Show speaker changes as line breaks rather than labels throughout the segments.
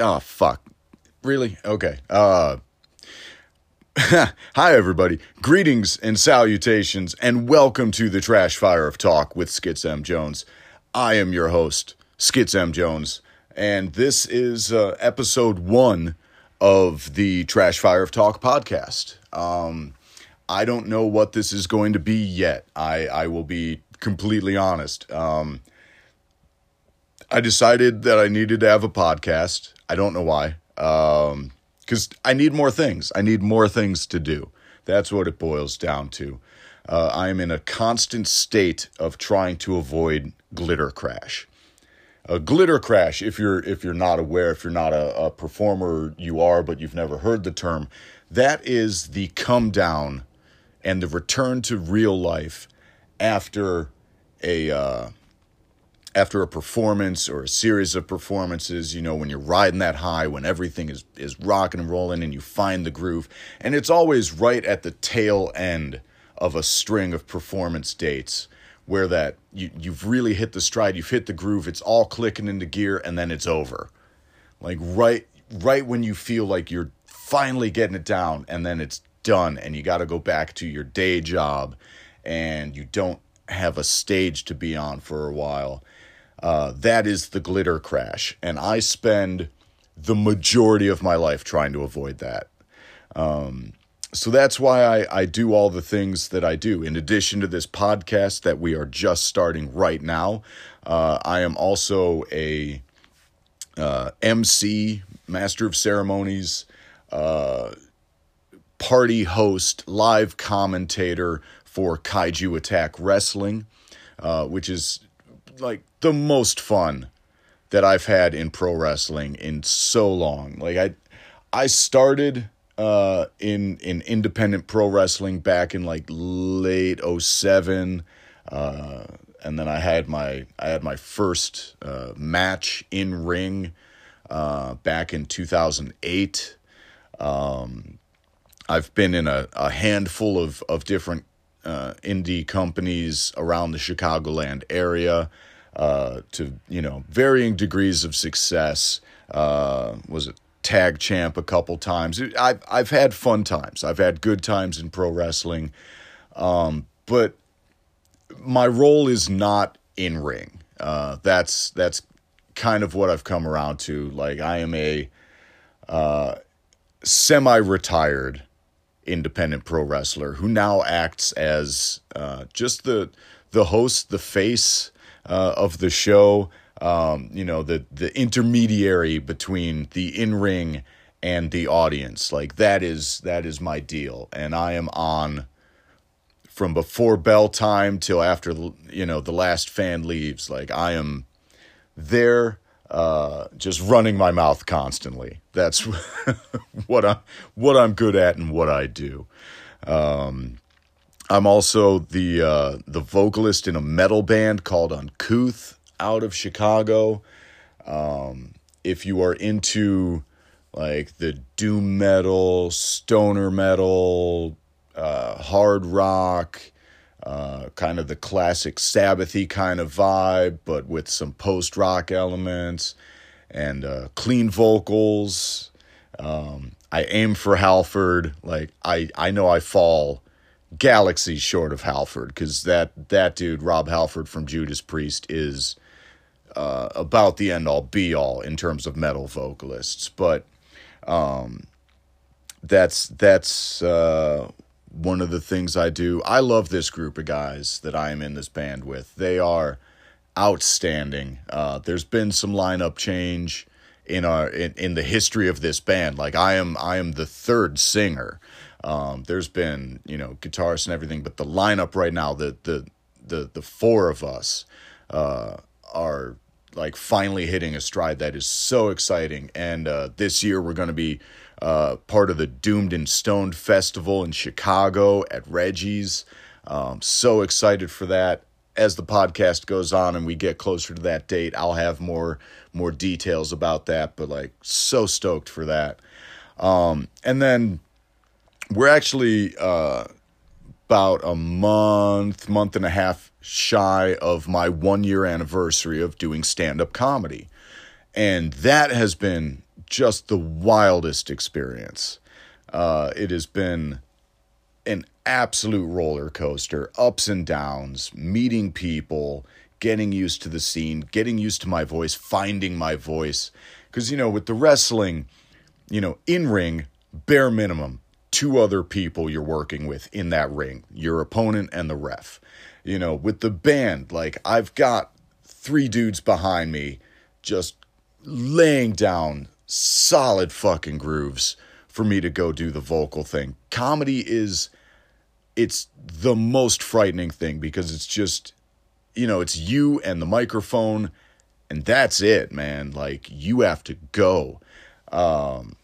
Oh fuck. Really? Okay. Uh Hi everybody. Greetings and salutations and welcome to the Trash Fire of Talk with Skits M Jones. I am your host, Skits M Jones, and this is uh, episode 1 of the Trash Fire of Talk podcast. Um I don't know what this is going to be yet. I I will be completely honest. Um I decided that I needed to have a podcast. I don't know why. Um, because I need more things. I need more things to do. That's what it boils down to. Uh, I am in a constant state of trying to avoid glitter crash. A glitter crash, if you're if you're not aware, if you're not a, a performer, you are, but you've never heard the term. That is the come down and the return to real life after a uh, after a performance or a series of performances, you know, when you're riding that high, when everything is, is rocking and rolling and you find the groove. And it's always right at the tail end of a string of performance dates where that you, you've really hit the stride, you've hit the groove, it's all clicking into gear, and then it's over. Like right right when you feel like you're finally getting it down, and then it's done, and you gotta go back to your day job and you don't have a stage to be on for a while uh, that is the glitter crash. And I spend the majority of my life trying to avoid that. Um, so that's why I, I do all the things that I do. In addition to this podcast that we are just starting right now, uh, I am also a uh, MC, Master of Ceremonies, uh, party host, live commentator for Kaiju Attack Wrestling, uh, which is like the most fun that I've had in pro wrestling in so long. Like I I started uh in in independent pro wrestling back in like late 07 uh and then I had my I had my first uh, match in ring uh, back in 2008. Um, I've been in a, a handful of of different uh, indie companies around the Chicagoland area uh, to you know varying degrees of success. Uh, was it tag champ a couple times? I've I've had fun times. I've had good times in pro wrestling, um, but my role is not in ring. Uh, that's that's kind of what I've come around to. Like I am a uh, semi-retired independent pro wrestler who now acts as uh, just the the host, the face uh, of the show. Um, you know, the the intermediary between the in ring and the audience. Like that is that is my deal, and I am on from before bell time till after you know the last fan leaves. Like I am there, uh, just running my mouth constantly. That's what I what I'm good at and what I do. Um, I'm also the uh, the vocalist in a metal band called Uncouth out of Chicago. Um, if you are into like the doom metal, stoner metal, uh, hard rock, uh, kind of the classic Sabbathy kind of vibe, but with some post rock elements and uh, clean vocals. Um, I aim for Halford. Like I, I know I fall galaxies short of Halford because that that dude Rob Halford from Judas Priest is uh, about the end all be all in terms of metal vocalists, but um, that's that's uh, one of the things I do. I love this group of guys that I am in this band with. They are outstanding. Uh, there's been some lineup change in our in, in the history of this band. Like I am I am the third singer. Um, there's been you know guitarists and everything, but the lineup right now, the the the the four of us uh, are like finally hitting a stride that is so exciting. And uh, this year we're going to be uh, part of the Doomed and Stoned Festival in Chicago at Reggie's. Um, so excited for that. As the podcast goes on and we get closer to that date, I'll have more more details about that. But like, so stoked for that. Um, and then we're actually uh, about a month, month and a half shy of my one year anniversary of doing stand up comedy. And that has been just the wildest experience. Uh, it has been an absolute roller coaster, ups and downs, meeting people, getting used to the scene, getting used to my voice, finding my voice. Because, you know, with the wrestling, you know, in ring, bare minimum, two other people you're working with in that ring your opponent and the ref. You know, with the band, like, I've got three dudes behind me just laying down solid fucking grooves for me to go do the vocal thing. Comedy is it's the most frightening thing because it's just you know, it's you and the microphone and that's it, man. Like you have to go. Um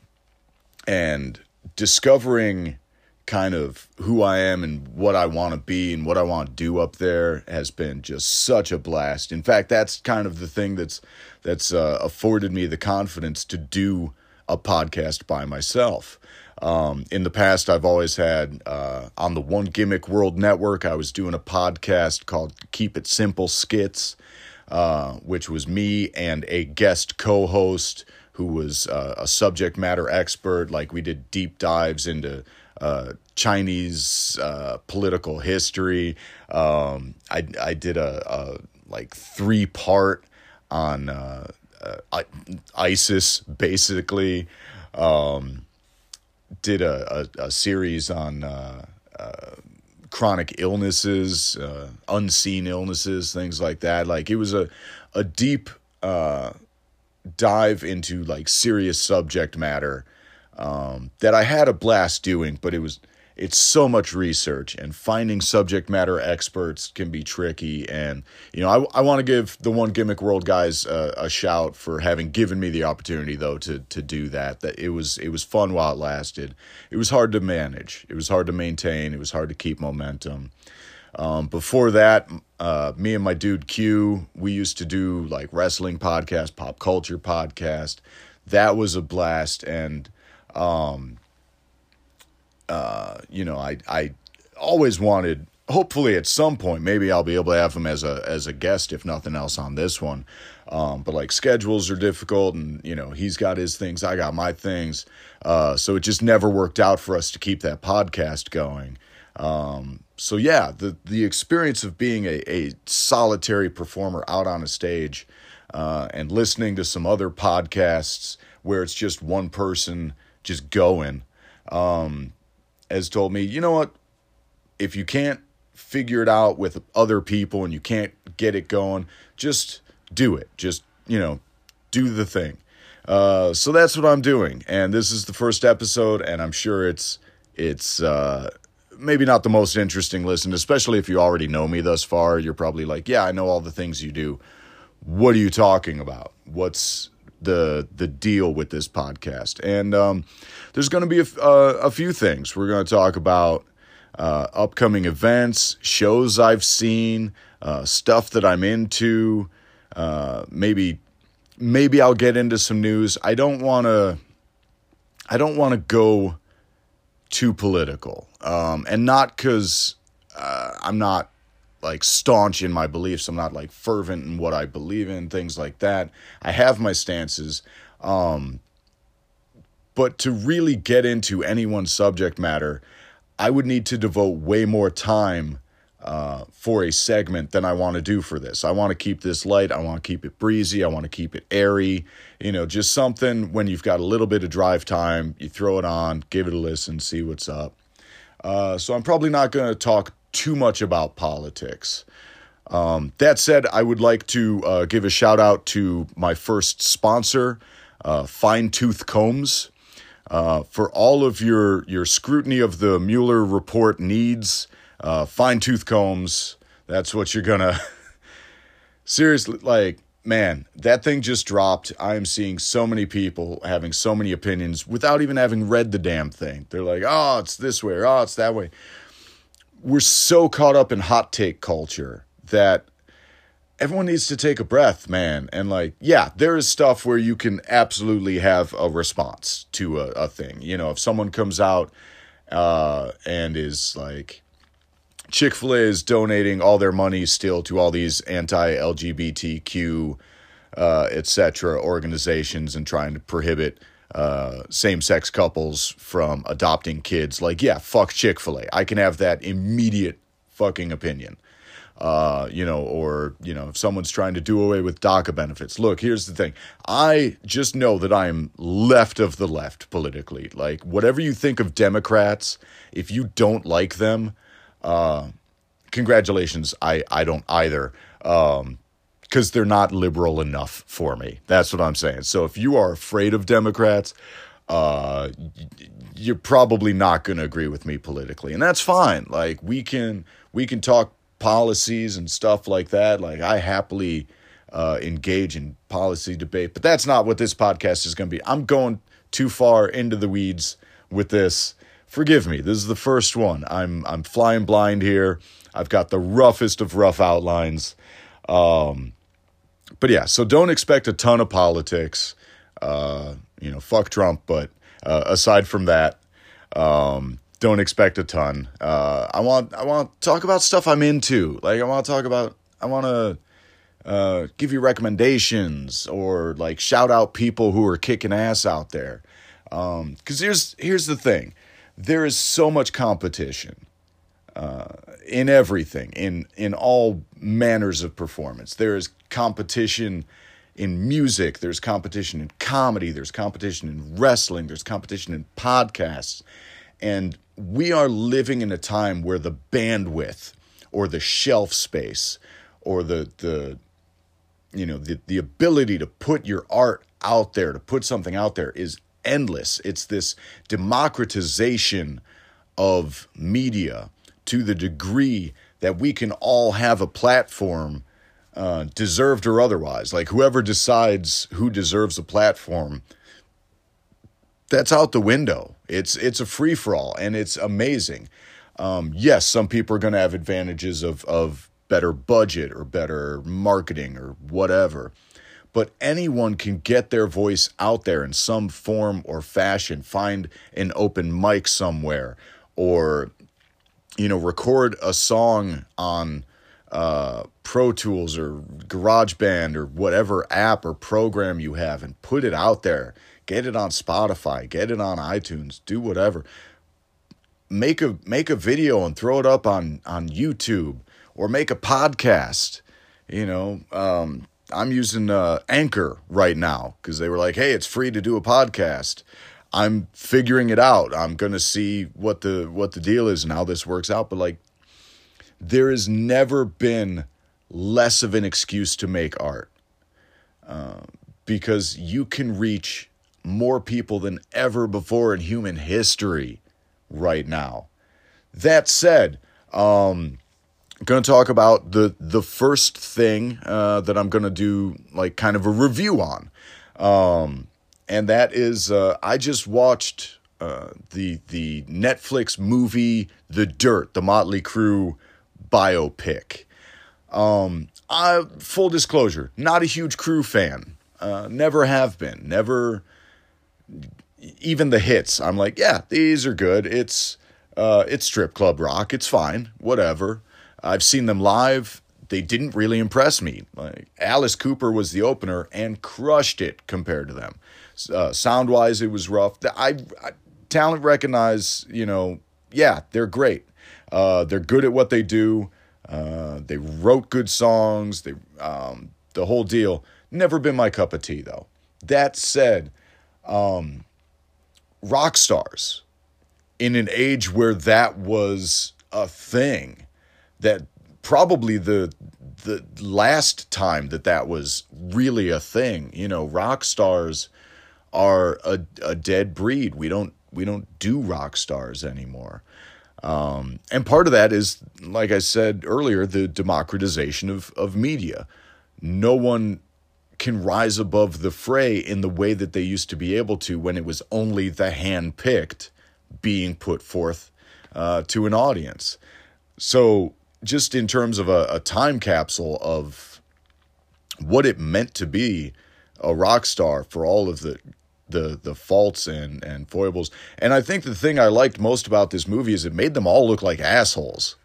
and discovering kind of who I am and what I want to be and what I want to do up there has been just such a blast. In fact, that's kind of the thing that's that's uh, afforded me the confidence to do a podcast by myself. Um, in the past, I've always had uh, on the One Gimmick World Network, I was doing a podcast called Keep It Simple Skits, uh, which was me and a guest co host who was uh, a subject matter expert. Like we did deep dives into uh, Chinese uh, political history. Um, I I did a, a like three part on uh, uh, ISIS basically. Um, did a, a, a, series on uh, chronic illnesses, unseen illnesses, things like that. Like it was a a deep dive into like serious subject matter um, that I had a blast doing, but it was it's so much research and finding subject matter experts can be tricky. And you know, I I want to give the one gimmick world guys a, a shout for having given me the opportunity though to to do that. That it was it was fun while it lasted. It was hard to manage. It was hard to maintain. It was hard to keep momentum. Um, before that, uh, me and my dude Q, we used to do like wrestling podcast, pop culture podcast. That was a blast, and um, uh, you know, I I always wanted. Hopefully, at some point, maybe I'll be able to have him as a as a guest, if nothing else, on this one. Um, but like schedules are difficult, and you know he's got his things, I got my things, uh, so it just never worked out for us to keep that podcast going. Um, so yeah, the the experience of being a, a solitary performer out on a stage uh, and listening to some other podcasts where it's just one person just going um, has told me, you know what, if you can't figure it out with other people and you can't get it going, just do it. Just you know, do the thing. Uh, so that's what I'm doing, and this is the first episode, and I'm sure it's it's uh, maybe not the most interesting listen, especially if you already know me thus far. You're probably like, yeah, I know all the things you do. What are you talking about? What's the the deal with this podcast? And um, there's going to be a, uh, a few things we're going to talk about. Uh, upcoming events, shows I've seen, uh, stuff that I'm into. Uh, maybe, maybe I'll get into some news. I don't want to. I don't want to go too political. Um, and not because uh, I'm not like staunch in my beliefs. I'm not like fervent in what I believe in, things like that. I have my stances. Um, but to really get into anyone's subject matter, I would need to devote way more time uh, for a segment than I want to do for this. I want to keep this light. I want to keep it breezy. I want to keep it airy. You know, just something when you've got a little bit of drive time, you throw it on, give it a listen, see what's up. Uh, so I'm probably not going to talk too much about politics. Um, that said, I would like to uh, give a shout out to my first sponsor, uh, Fine Tooth Combs. Uh, for all of your, your scrutiny of the Mueller report needs, uh, fine tooth combs. That's what you're gonna. Seriously, like, man, that thing just dropped. I am seeing so many people having so many opinions without even having read the damn thing. They're like, oh, it's this way, or oh, it's that way. We're so caught up in hot take culture that everyone needs to take a breath, man. And like, yeah, there is stuff where you can absolutely have a response to a, a thing. You know, if someone comes out uh, and is like, Chick fil A is donating all their money still to all these anti LGBTQ, uh, etc. organizations and trying to prohibit uh, same sex couples from adopting kids. Like, yeah, fuck Chick fil A. I can have that immediate fucking opinion. Uh, you know, or, you know, if someone's trying to do away with DACA benefits. Look, here's the thing. I just know that I'm left of the left politically. Like, whatever you think of Democrats, if you don't like them, uh, congratulations. I, I don't either. Um, because they're not liberal enough for me. That's what I'm saying. So if you are afraid of Democrats, uh, you're probably not going to agree with me politically, and that's fine. Like we can we can talk policies and stuff like that. Like I happily uh, engage in policy debate, but that's not what this podcast is going to be. I'm going too far into the weeds with this. Forgive me. This is the first one. I'm I'm flying blind here. I've got the roughest of rough outlines. Um, but yeah, so don't expect a ton of politics. Uh, you know, fuck Trump, but uh, aside from that, um, don't expect a ton. Uh, I want I want to talk about stuff I'm into. Like I want to talk about I want to uh, give you recommendations or like shout out people who are kicking ass out there. Because um, here's here's the thing, there is so much competition uh, in everything, in in all manners of performance. There is competition in music, there's competition in comedy, there's competition in wrestling, there's competition in podcasts. And we are living in a time where the bandwidth or the shelf space or the the you know the, the ability to put your art out there, to put something out there is endless. It's this democratization of media to the degree that we can all have a platform, uh, deserved or otherwise. Like whoever decides who deserves a platform, that's out the window. It's it's a free for all, and it's amazing. Um, yes, some people are going to have advantages of of better budget or better marketing or whatever. But anyone can get their voice out there in some form or fashion, find an open mic somewhere, or you know, record a song on uh, Pro Tools or GarageBand or whatever app or program you have and put it out there. Get it on Spotify, get it on iTunes, do whatever. Make a make a video and throw it up on on YouTube or make a podcast. You know, um, I'm using uh, Anchor right now because they were like, "Hey, it's free to do a podcast." I'm figuring it out. I'm going to see what the what the deal is and how this works out, but like there has never been less of an excuse to make art. Uh, because you can reach more people than ever before in human history right now. That said, um, I'm going to talk about the the first thing uh, that I'm going to do, like kind of a review on. Um, and that is uh, I just watched uh, the the Netflix movie The Dirt, the Motley Crue biopic. Um, I full disclosure, not a huge Crue fan. Uh, never have been. Never. Even the hits, I'm like, yeah, these are good. It's uh, it's strip club rock. It's fine. Whatever. I've seen them live. They didn't really impress me. Like Alice Cooper was the opener and crushed it compared to them. Uh, sound wise, it was rough. I, I talent recognize, you know, yeah, they're great. Uh, they're good at what they do. Uh, they wrote good songs. They um, the whole deal. Never been my cup of tea though. That said, um, rock stars in an age where that was a thing, that probably the the last time that that was really a thing. You know, rock stars are a, a dead breed. We don't we don't do rock stars anymore. Um, and part of that is, like I said earlier, the democratization of, of media. No one can rise above the fray in the way that they used to be able to when it was only the hand picked being put forth uh, to an audience. So, just in terms of a, a time capsule of what it meant to be a rock star for all of the the the faults and and foibles. And I think the thing I liked most about this movie is it made them all look like assholes.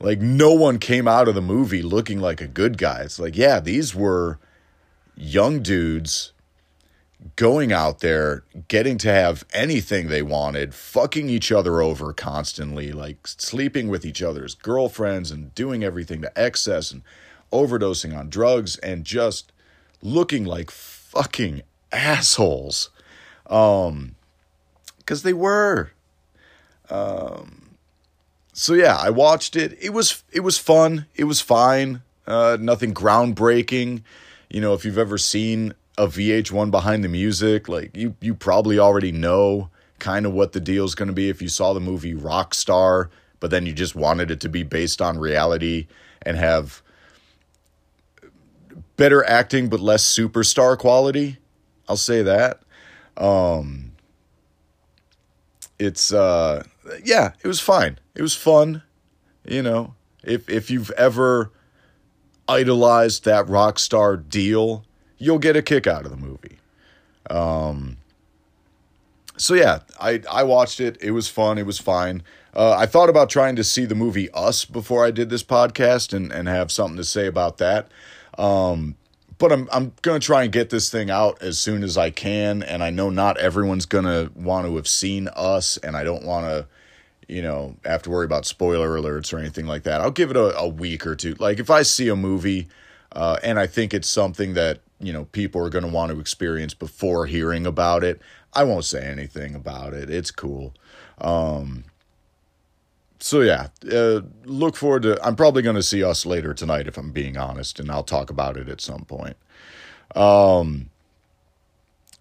Like no one came out of the movie looking like a good guy. It's like, yeah, these were young dudes going out there, getting to have anything they wanted, fucking each other over constantly, like sleeping with each other's girlfriends and doing everything to excess and overdosing on drugs and just looking like fucking assholes. Um, because they were. Um, so yeah, I watched it. It was it was fun. It was fine. Uh, nothing groundbreaking. You know, if you've ever seen a VH1 behind the music, like you you probably already know kind of what the deal's going to be if you saw the movie Rockstar, but then you just wanted it to be based on reality and have better acting but less superstar quality. I'll say that. Um it's uh yeah, it was fine. It was fun. You know, if if you've ever idolized that rock star deal, you'll get a kick out of the movie. Um, so yeah, I I watched it. It was fun. It was fine. Uh, I thought about trying to see the movie Us before I did this podcast and and have something to say about that. Um, but I'm I'm gonna try and get this thing out as soon as I can. And I know not everyone's gonna want to have seen Us, and I don't want to you know, have to worry about spoiler alerts or anything like that. I'll give it a, a week or two. Like if I see a movie uh, and I think it's something that, you know, people are to want to experience before hearing about it, I won't say anything about it. It's cool. Um, so yeah, uh, look forward to. I'm probably going to see us later tonight, if I'm being honest, and I'll talk about it at some point. Um.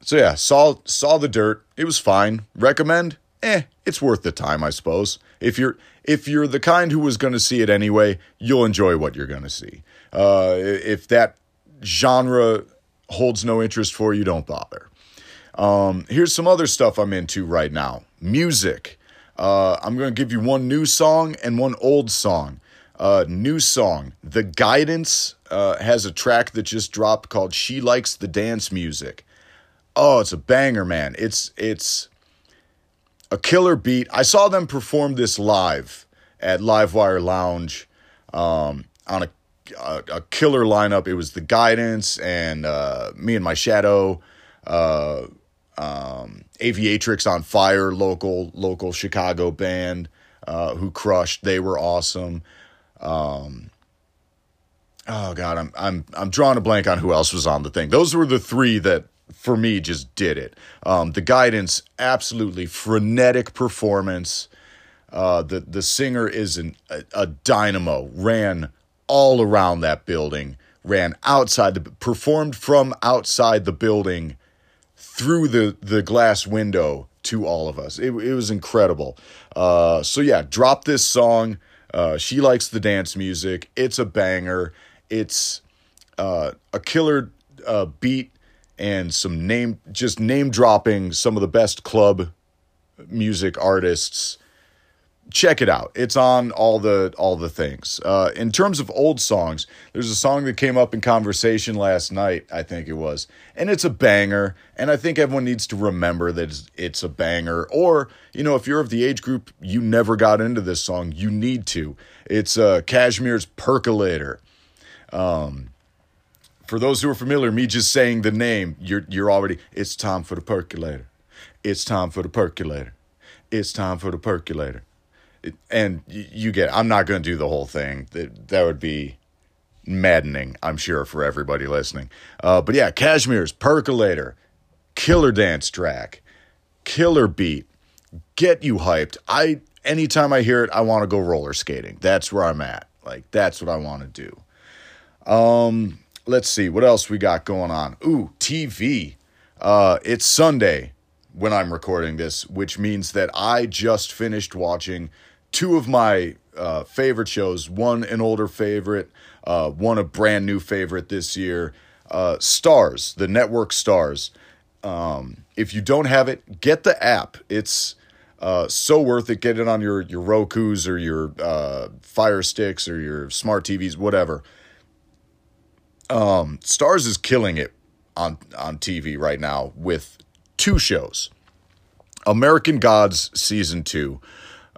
So yeah, saw saw the dirt. It was fine. Recommend? eh, it's worth the time, I suppose. If you're if you're the kind who was going to see it anyway, you'll enjoy what you're going to see. Uh, if that genre holds no interest for you, don't bother. Um, here's some other stuff I'm into right now. Music. Uh, I'm going to give you one new song and one old song. Uh, new song. The Guidance uh, has a track that just dropped called "She Likes the Dance Music." Oh, it's a banger, man. It's it's a killer beat. I saw them perform this live at Livewire Lounge um, on a, a, a killer lineup. It was the Guidance and uh, me and my Shadow, uh, um, Aviatrix on Fire, local local Chicago band uh, who crushed. They were awesome. Um, oh God, I'm I'm I'm drawing a blank on who else was on the thing. Those were the three that for me just did it. Um, the guidance, absolutely frenetic performance. Uh, the the singer is an, a, a, dynamo. Ran all around that building. Ran outside the performed from outside the building through the the glass window to all of us. It, it was incredible. Uh, so yeah, drop this song. Uh, she likes the dance music. It's a banger. It's uh, a killer uh, beat and some name just name dropping some of the best club music artists check it out it's on all the all the things uh, in terms of old songs there's a song that came up in conversation last night i think it was and it's a banger and i think everyone needs to remember that it's, it's a banger or you know if you're of the age group you never got into this song you need to it's uh, Cajmere's percolator um, for those who are familiar, me just saying the name, you're you're already. It's time for the percolator. It's time for the percolator. It's time for the percolator. And you, you get. I'm not going to do the whole thing. That that would be maddening. I'm sure for everybody listening. Uh, but yeah, Cajmere's percolator, killer dance track, killer beat, get you hyped. I anytime I hear it, I want to go roller skating. That's where I'm at. Like that's what I want to do. Um, let's see what else we got going on. Ooh, TV. Uh, it's Sunday when I'm recording this, which means that I just finished watching two of my uh, favorite shows. One an older favorite, uh, one a brand new favorite this year. Uh, Starz, the network Starz. Um, if you don't have it, get the app. It's uh, so worth it. Get it on your your Roku's or your uh, Fire Sticks or your smart TVs, whatever. Um, Starz is killing it on on TV right now with two shows. American Gods season two,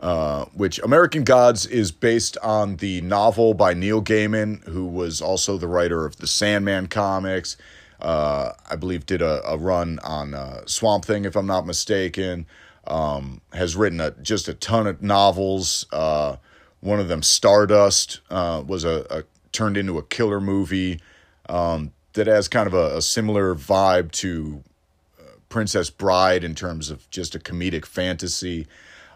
uh, which American Gods is based on the novel by Neil Gaiman, who was also the writer of the Sandman comics. uh, I believe did a, a run on uh, Swamp Thing, if I'm not mistaken. Um, has written a, just a ton of novels. Uh, one of them, Stardust, uh, was a, a, turned into a killer movie um, that has kind of a, a similar vibe to Princess Bride in terms of just a comedic fantasy.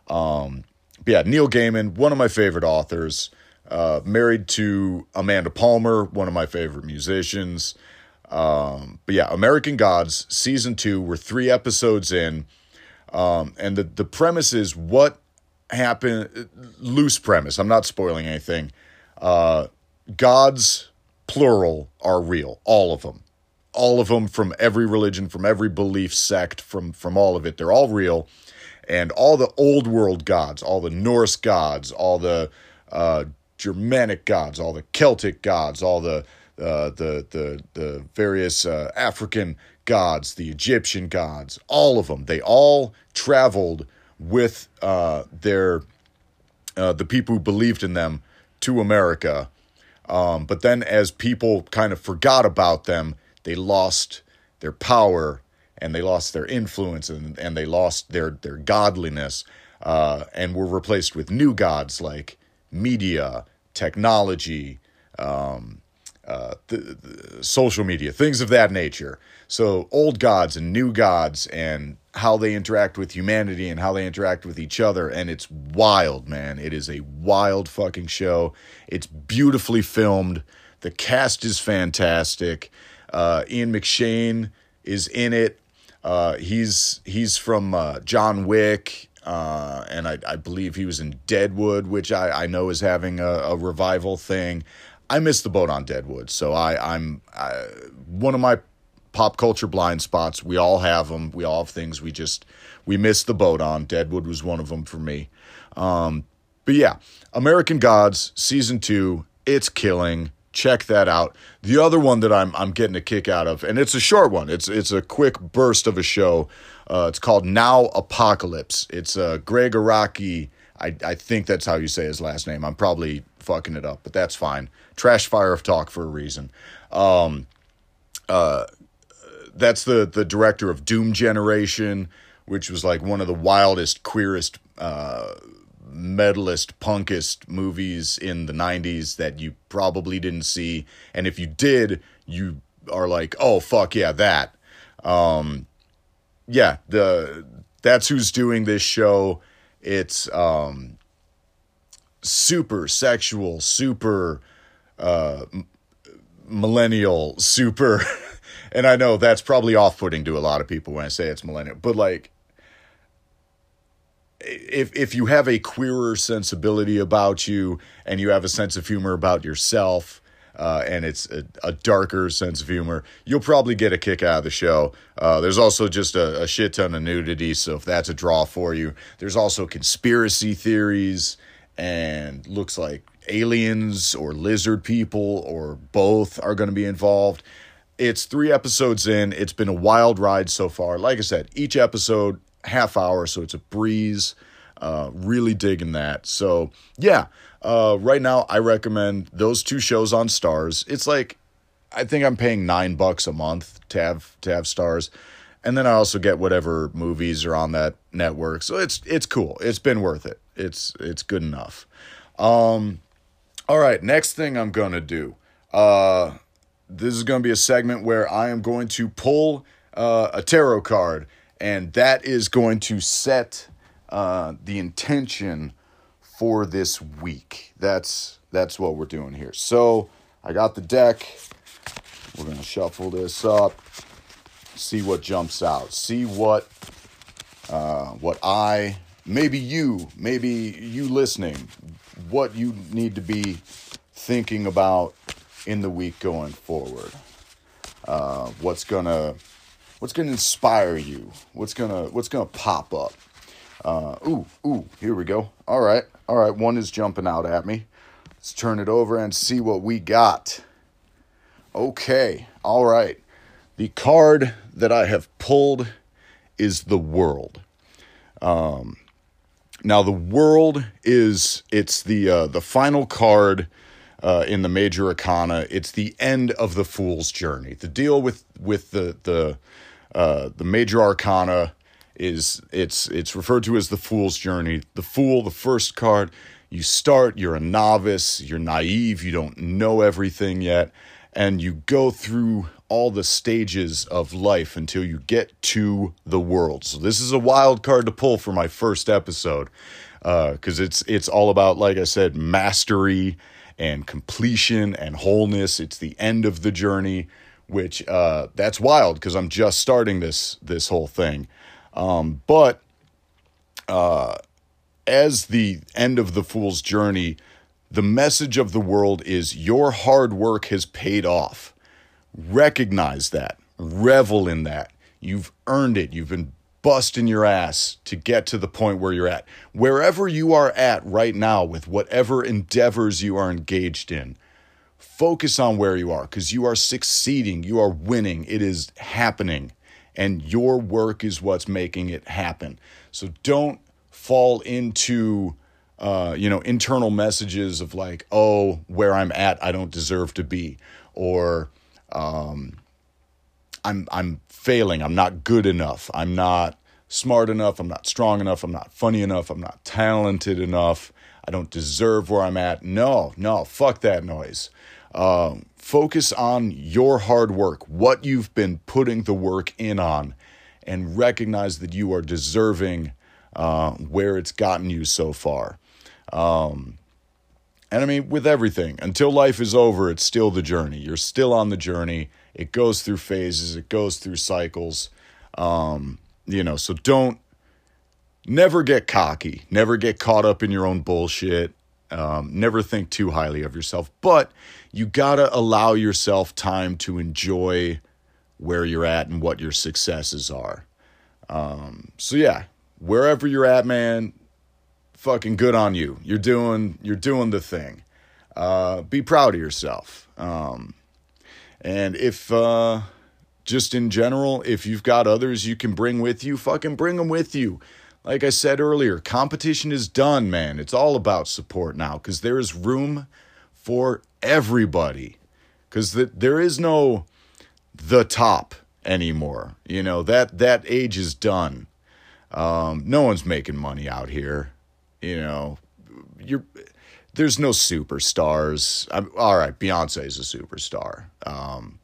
Um, yeah, Neil Gaiman, one of my favorite authors. Uh, married to Amanda Palmer, one of my favorite musicians. Um, but yeah, American Gods season two. We're three episodes in, um, and the the premise is what happened. Loose premise. I'm not spoiling anything. Uh, gods, plural, are real. All of them, all of them from every religion, from every belief sect, from from all of it. They're all real, and all the old world gods, all the Norse gods, all the uh, Germanic gods, all the Celtic gods, all the uh, the the the various uh, African gods, the Egyptian gods, all of them. They all traveled with uh, their uh, the people who believed in them to America. Um, but then, as people kind of forgot about them, they lost their power and they lost their influence and, and they lost their their godliness uh, and were replaced with new gods like media, technology, um, uh, the, the social media, things of that nature. So old gods and new gods and how they interact with humanity and how they interact with each other. And it's wild, man. It is a wild fucking show. It's beautifully filmed. The cast is fantastic. Uh, Ian McShane is in it. Uh, he's he's from uh, John Wick uh, and I, I, believe he was in Deadwood, which I, I know is having a, a, revival thing. I missed the boat on Deadwood, so I, I'm I, one of my pop culture blind spots. We all have them. We all have things we just we missed the boat on. Deadwood was one of them for me. Um, but yeah, American Gods season two. It's killing. Check that out. The other one that I'm I'm getting a kick out of, and it's a short one. It's it's a quick burst of a show. Uh, it's called Now Apocalypse. It's uh, Gregg Araki. I, I think that's how you say his last name. I'm probably fucking it up, but that's fine. Trash fire of talk for a reason. Um, uh, that's the the director of Doom Generation, which was like one of the wildest, queerest, uh, metalist, punkist movies in the '90s that you probably didn't see, and if you did, you are like, oh fuck yeah, that. Um, yeah, the that's who's doing this show. It's um super sexual, super uh millennial, super and I know that's probably off-putting to a lot of people when I say it's millennial, but like if if you have a queerer sensibility about you and you have a sense of humor about yourself, uh, and it's a, a, darker sense of humor. You'll probably get a kick out of the show. Uh, there's also just a, a, shit ton of nudity, so if that's a draw for you, there's also conspiracy theories and looks like aliens or lizard people or both are going to be involved. It's three episodes in. It's been a wild ride so far. Like I said, each episode half hour, so it's a breeze. Uh, really digging that. So yeah, uh, right now, I recommend those two shows on Starz. It's like I think I'm paying nine bucks a month to have to have Starz, and then I also get whatever movies are on that network. So it's it's cool. It's been worth it. It's it's good enough. Um, all right, next thing I'm gonna do. Uh, this is gonna be a segment where I am going to pull uh, a tarot card, and that is going to set uh, the intention for this week. That's that's what we're doing here. So I got the deck. We're gonna shuffle this up, see what jumps out, see what uh, what I, maybe you, maybe you listening, what you need to be thinking about in the week going forward. Uh, what's gonna what's gonna inspire you? What's gonna what's gonna pop up? Uh, ooh, ooh, here we go. All right. All right, one is jumping out at me. Let's turn it over and see what we got. Okay, all right. The card that I have pulled is the world. Um, now the world is it's the uh, the final card uh, in the major arcana. It's the end of the fool's journey. The deal with with the the uh, the major arcana is it's it's referred to as the fool's journey. The fool, the first card, you start, you're a novice, you're naive, you don't know everything yet, and you go through all the stages of life until you get to the world. So this is a wild card to pull for my first episode because uh, it's it's all about, like I said, mastery and completion and wholeness. It's the end of the journey, which uh, that's wild because I'm just starting this this whole thing. Um, but uh, as the end of the fool's journey, the message of the world is your hard work has paid off. Recognize that, revel in that. You've earned it. You've been busting your ass to get to the point where you're at. Wherever you are at right now with whatever endeavors you are engaged in, focus on where you are because you are succeeding, you are winning, it is happening, and your work is what's making it happen. So don't fall into uh, you know internal messages of like, oh, where I'm at, I don't deserve to be, or um, I'm I'm failing. I'm not good enough. I'm not smart enough. I'm not strong enough. I'm not funny enough. I'm not talented enough. I don't deserve where I'm at. No, no, fuck that noise. Um, focus on your hard work, what you've been putting the work in on, and recognize that you are deserving uh, where it's gotten you so far. Um, and I mean, with everything, until life is over, it's still the journey. You're still on the journey. It goes through phases, it goes through cycles. Um, you know, so don't never get cocky, never get caught up in your own bullshit. Um, never think too highly of yourself, but you gotta allow yourself time to enjoy where you're at and what your successes are. Um, so yeah, wherever you're at, man, fucking good on you. You're doing you're doing the thing. Uh, be proud of yourself. Um, and if uh, just in general, if you've got others you can bring with you, fucking bring them with you. Like I said earlier, competition is done, man. It's all about support now because there is room for everybody. Because the, there is no the top anymore. You know that that age is done. Um, no one's making money out here. You know, you're there's no superstars. I'm, all right, Beyonce is a superstar. Um,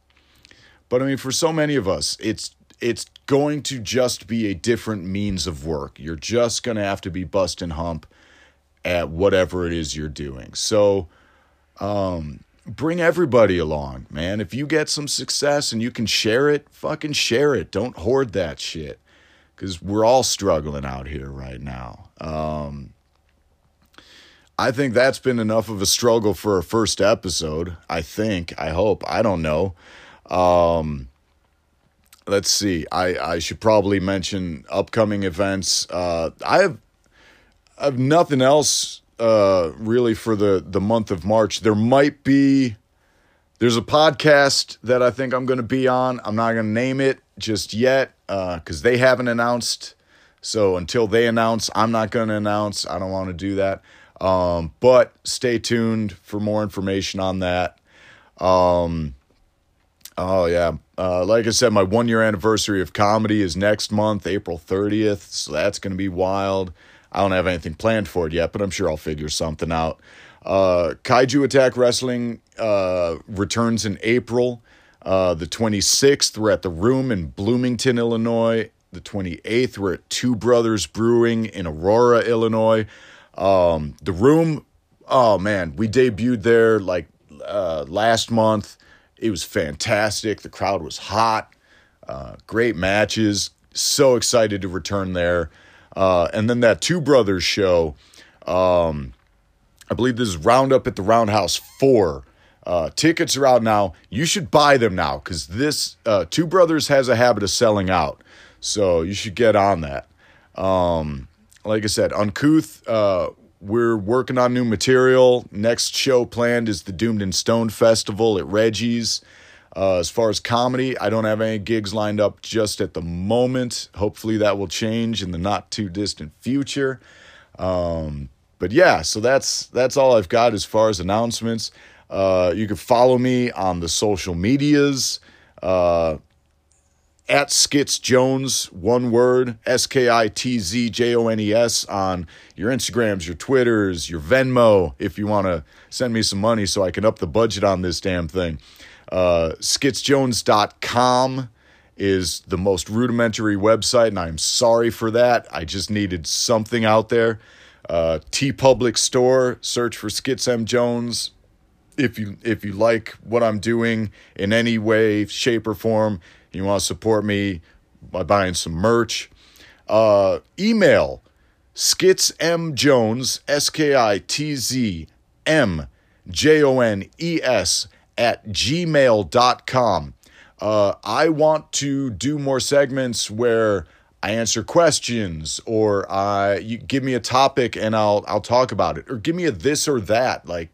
but I mean, for so many of us, it's it's going to just be a different means of work. You're just going to have to be bust and hump at whatever it is you're doing. So, um, bring everybody along, man. If you get some success and you can share it, fucking share it. Don't hoard that shit because we're all struggling out here right now. Um, I think that's been enough of a struggle for a first episode. I think, I hope, I don't know. Um, let's see. I, I should probably mention upcoming events. Uh, I have I have nothing else uh, really for the the month of March. There might be there's a podcast that I think I'm going to be on. I'm not going to name it just yet because uh, they haven't announced. So until they announce, I'm not going to announce. I don't want to do that. Um, but stay tuned for more information on that. Um, oh, yeah. Uh, like I said, my one year anniversary of comedy is next month, April 30th. So that's going to be wild. I don't have anything planned for it yet, but I'm sure I'll figure something out. Uh, Kaiju Attack Wrestling uh, returns in April. Uh, the 26th, we're at the Room in Bloomington, Illinois. The 28th, we're at Two Brothers Brewing in Aurora, Illinois. Um, the room, oh man, we debuted there like uh, last month. It was fantastic. The crowd was hot. Uh, great matches. So excited to return there. Uh, and then that Two Brothers show. Um, I believe this is Roundup at the Roundhouse 4. Uh, tickets are out now. You should buy them now because this uh, Two Brothers has a habit of selling out. So you should get on that. Um, like I said, Uncouth, uh, we're working on new material. Next show planned is the Doomed and Stone Festival at Reggie's. Uh, as far as comedy, I don't have any gigs lined up just at the moment. Hopefully, that will change in the not too distant future. Um, but yeah, so that's that's all I've got as far as announcements. Uh, you can follow me on the social medias. Uh, at Skitz Jones, one word, S K I T Z J O N E S, on your Instagrams, your Twitters, your Venmo, if you want to send me some money so I can up the budget on this damn thing. Uh, SkitzJones.com is the most rudimentary website, and I'm sorry for that. I just needed something out there. Uh, TeePublic Store, search for Skitz M Jones. If you if you like what I'm doing in any way, shape, or form, you want to support me by buying some merch, uh, email skitz m jones s k i t z m j o n e s at gmail.com. Uh, I want to do more segments where I answer questions or I you give me a topic and I'll I'll talk about it. Or give me a this or that like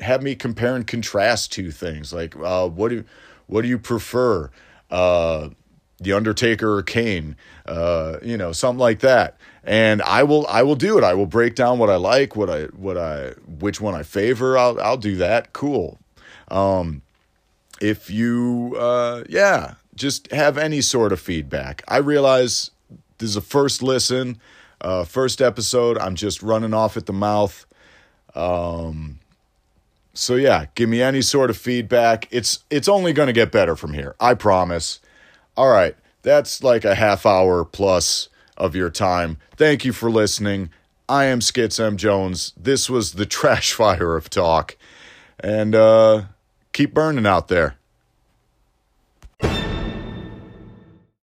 have me compare and contrast two things. Like uh, what do what do you prefer uh, the Undertaker or Kane, uh, you know, something like that. And I will, I will do it. I will break down what I like, what I, what I, which one I favor. I'll, I'll do that. Cool. Um, if you, uh, yeah, just have any sort of feedback. I realize this is a first listen, uh, first episode. I'm just running off at the mouth. Um, so yeah, give me any sort of feedback. It's it's only going to get better from here. I promise. All right, that's like a half hour plus of your time. Thank you for listening. I am Skitz M Jones. This was the trash fire of talk. And uh keep burning out there.